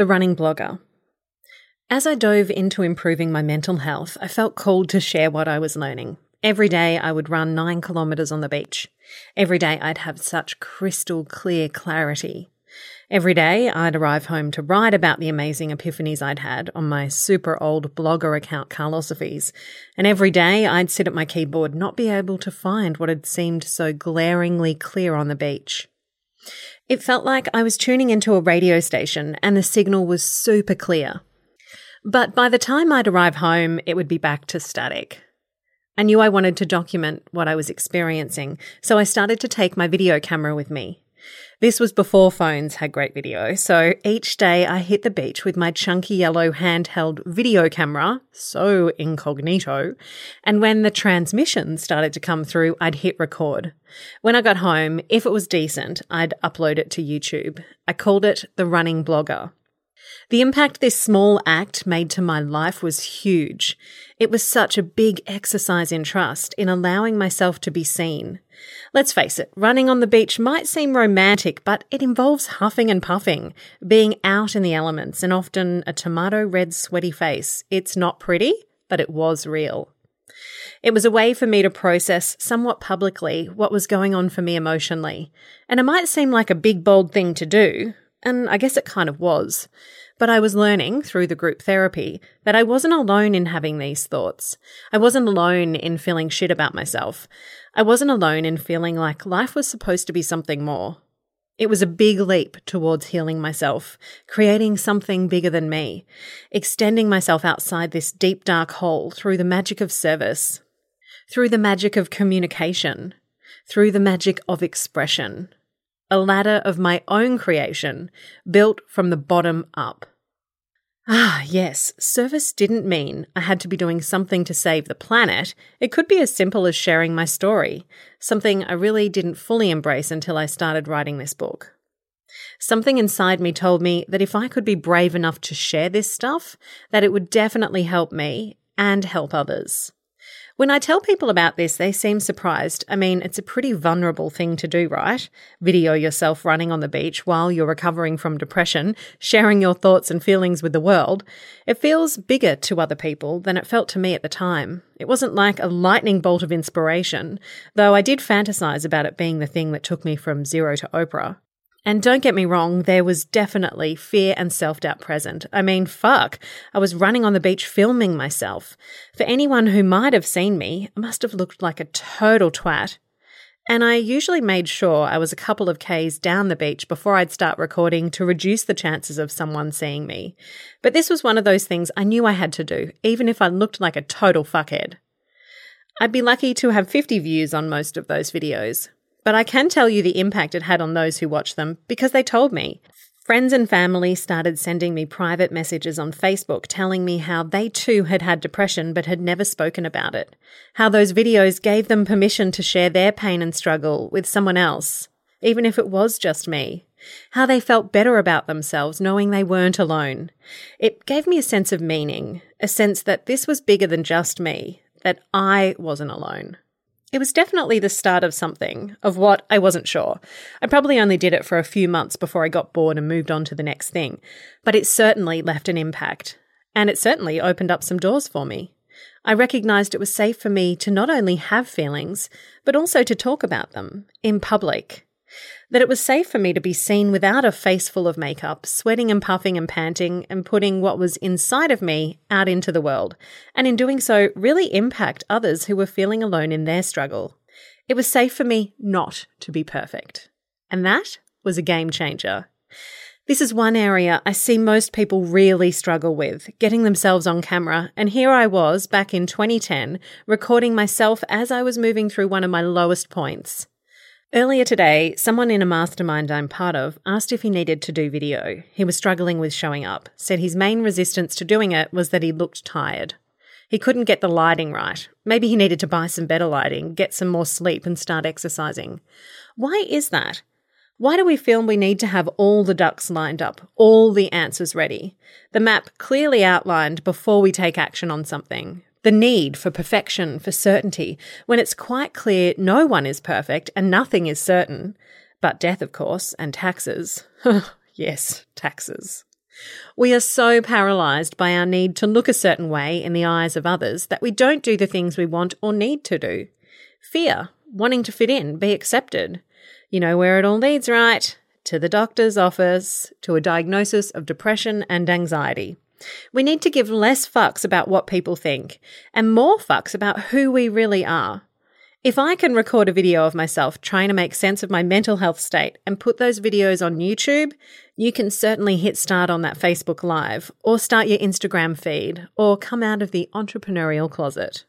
The Running Blogger. As I dove into improving my mental health, I felt called to share what I was learning. Every day I would run nine kilometres on the beach. Every day I'd have such crystal clear clarity. Every day I'd arrive home to write about the amazing epiphanies I'd had on my super old blogger account Carlosophies. And every day I'd sit at my keyboard not be able to find what had seemed so glaringly clear on the beach. It felt like I was tuning into a radio station and the signal was super clear. But by the time I'd arrive home, it would be back to static. I knew I wanted to document what I was experiencing, so I started to take my video camera with me. This was before phones had great video, so each day I hit the beach with my chunky yellow handheld video camera, so incognito, and when the transmission started to come through, I'd hit record. When I got home, if it was decent, I'd upload it to YouTube. I called it the running blogger. The impact this small act made to my life was huge. It was such a big exercise in trust, in allowing myself to be seen. Let's face it, running on the beach might seem romantic, but it involves huffing and puffing, being out in the elements, and often a tomato red sweaty face. It's not pretty, but it was real. It was a way for me to process somewhat publicly what was going on for me emotionally. And it might seem like a big, bold thing to do, and I guess it kind of was. But I was learning through the group therapy that I wasn't alone in having these thoughts. I wasn't alone in feeling shit about myself. I wasn't alone in feeling like life was supposed to be something more. It was a big leap towards healing myself, creating something bigger than me, extending myself outside this deep dark hole through the magic of service, through the magic of communication, through the magic of expression. A ladder of my own creation, built from the bottom up. Ah, yes, service didn't mean I had to be doing something to save the planet. It could be as simple as sharing my story, something I really didn't fully embrace until I started writing this book. Something inside me told me that if I could be brave enough to share this stuff, that it would definitely help me and help others. When I tell people about this, they seem surprised. I mean, it's a pretty vulnerable thing to do, right? Video yourself running on the beach while you're recovering from depression, sharing your thoughts and feelings with the world. It feels bigger to other people than it felt to me at the time. It wasn't like a lightning bolt of inspiration, though I did fantasize about it being the thing that took me from zero to Oprah. And don't get me wrong, there was definitely fear and self doubt present. I mean, fuck, I was running on the beach filming myself. For anyone who might have seen me, I must have looked like a total twat. And I usually made sure I was a couple of Ks down the beach before I'd start recording to reduce the chances of someone seeing me. But this was one of those things I knew I had to do, even if I looked like a total fuckhead. I'd be lucky to have 50 views on most of those videos. But I can tell you the impact it had on those who watched them because they told me. Friends and family started sending me private messages on Facebook telling me how they too had had depression but had never spoken about it. How those videos gave them permission to share their pain and struggle with someone else, even if it was just me. How they felt better about themselves knowing they weren't alone. It gave me a sense of meaning, a sense that this was bigger than just me, that I wasn't alone. It was definitely the start of something, of what I wasn't sure. I probably only did it for a few months before I got bored and moved on to the next thing, but it certainly left an impact. And it certainly opened up some doors for me. I recognised it was safe for me to not only have feelings, but also to talk about them in public that it was safe for me to be seen without a face full of makeup, sweating and puffing and panting, and putting what was inside of me out into the world, and in doing so, really impact others who were feeling alone in their struggle. It was safe for me not to be perfect. And that was a game changer. This is one area I see most people really struggle with, getting themselves on camera. And here I was back in 2010, recording myself as I was moving through one of my lowest points. Earlier today, someone in a mastermind I'm part of asked if he needed to do video. He was struggling with showing up, said his main resistance to doing it was that he looked tired. He couldn't get the lighting right. Maybe he needed to buy some better lighting, get some more sleep, and start exercising. Why is that? Why do we feel we need to have all the ducks lined up, all the answers ready, the map clearly outlined before we take action on something? The need for perfection, for certainty, when it's quite clear no one is perfect and nothing is certain. But death, of course, and taxes. yes, taxes. We are so paralyzed by our need to look a certain way in the eyes of others that we don't do the things we want or need to do. Fear, wanting to fit in, be accepted. You know where it all leads, right? To the doctor's office, to a diagnosis of depression and anxiety. We need to give less fucks about what people think and more fucks about who we really are. If I can record a video of myself trying to make sense of my mental health state and put those videos on YouTube, you can certainly hit start on that Facebook Live or start your Instagram feed or come out of the entrepreneurial closet.